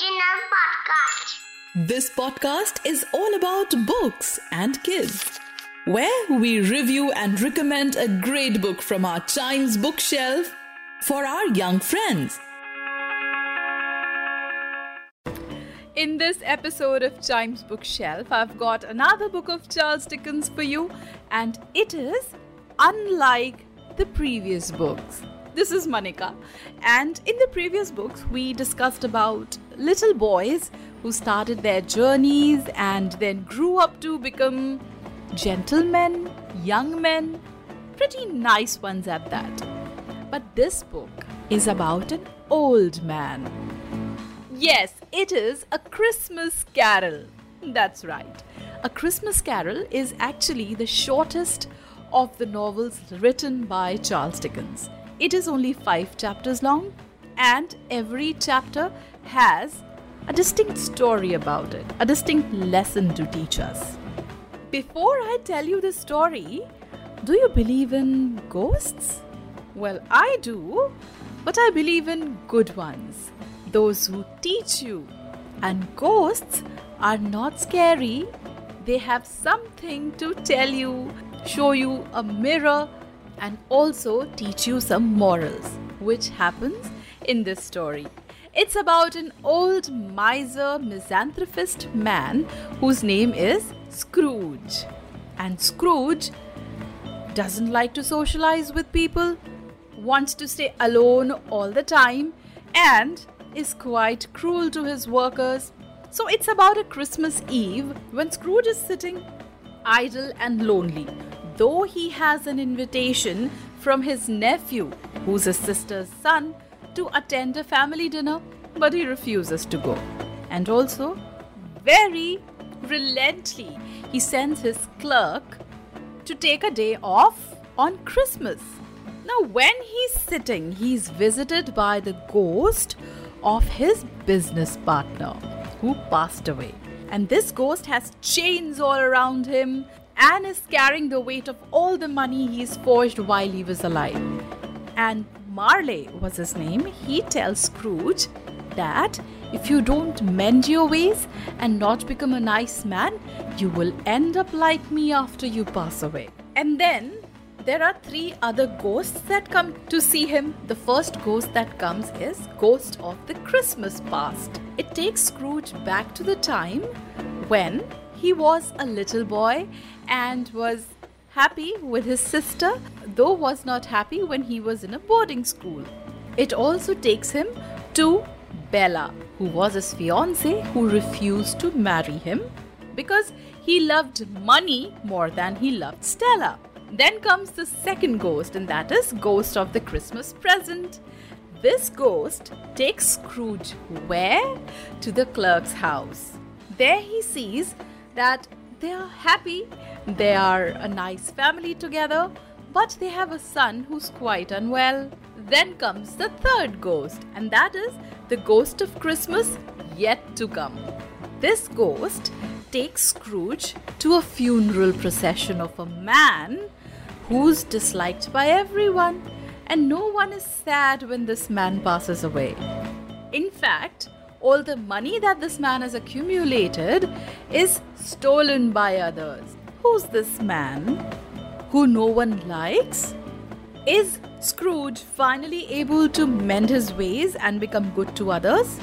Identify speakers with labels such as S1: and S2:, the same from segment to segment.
S1: Original podcast.
S2: This podcast is all about books and kids, where we review and recommend a great book from our Chimes bookshelf for our young friends.
S3: In this episode of Chimes Bookshelf, I've got another book of Charles Dickens for you, and it is unlike the previous books. This is Manika, and in the previous books, we discussed about little boys who started their journeys and then grew up to become gentlemen, young men, pretty nice ones at that. But this book is about an old man Yes, it is A Christmas Carol. That's right. A Christmas Carol is actually the shortest of the novels written by Charles Dickens. It is only five chapters long, and every chapter has a distinct story about it, a distinct lesson to teach us. Before I tell you the story, do you believe in ghosts? Well, I do, but I believe in good ones, those who teach you. And ghosts are not scary, they have something to tell you, show you a mirror, and also teach you some morals, which happens in this story. It's about an old miser misanthropist man whose name is Scrooge. And Scrooge doesn't like to socialize with people, wants to stay alone all the time, and is quite cruel to his workers. So it's about a Christmas Eve when Scrooge is sitting idle and lonely, though he has an invitation from his nephew, who's his sister's son, to attend a family dinner, but he refuses to go. And also, very relentlessly, he sends his clerk to take a day off on Christmas. Now, when he's sitting, he's visited by the ghost of his business partner who passed away. And this ghost has chains all around him and is carrying the weight of all the money he's forged while he was alive. And Marley was his name. He tells Scrooge that if you don't mend your ways and not become a nice man, you will end up like me after you pass away. And then there are three other ghosts that come to see him. The first ghost that comes is Ghost of the Christmas Past. It takes Scrooge back to the time when he was a little boy and was happy with his sister, though was not happy when he was in a boarding school. It also takes him to Bella, who was his fiancée who refused to marry him because he loved money more than he loved Stella. Then comes the second ghost, and that is Ghost of the Christmas Present. This ghost takes Scrooge where? To the clerk's house. There he sees that they are happy, they are a nice family together, but they have a son who's quite unwell. Then comes the third ghost, and that is the ghost of Christmas yet to come. This ghost takes Scrooge to a funeral procession of a man who's disliked by everyone, and no one is sad when this man passes away. In fact, all the money that this man has accumulated is stolen by others. Who's this man who no one likes? Is Scrooge finally able to mend his ways and become good to others?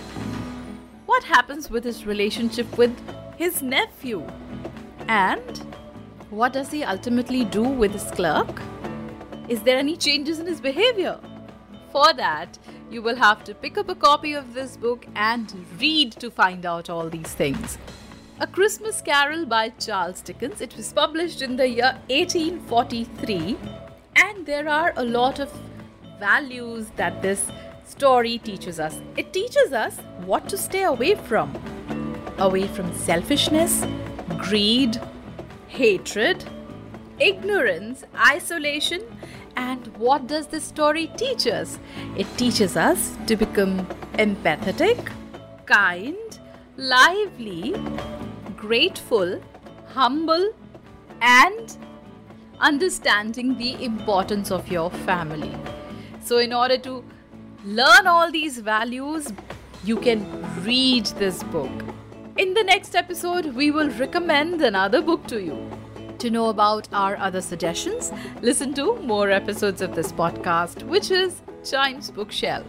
S3: What happens with his relationship with his nephew? And what does he ultimately do with his clerk? Is there any changes in his behavior? For that, you will have to pick up a copy of this book and read to find out all these things. A Christmas Carol by Charles Dickens. It was published in the year 1843, and there are a lot of values that this story teaches us. It teaches us what to stay away from away from selfishness, greed, hatred, ignorance, isolation, and what does this story teach us? It teaches us to become empathetic, kind, lively, grateful, humble, and understanding the importance of your family. So, in order to learn all these values, you can read this book. In the next episode, we will recommend another book to you. To know about our other suggestions, listen to more episodes of this podcast, which is Chimes Bookshelf.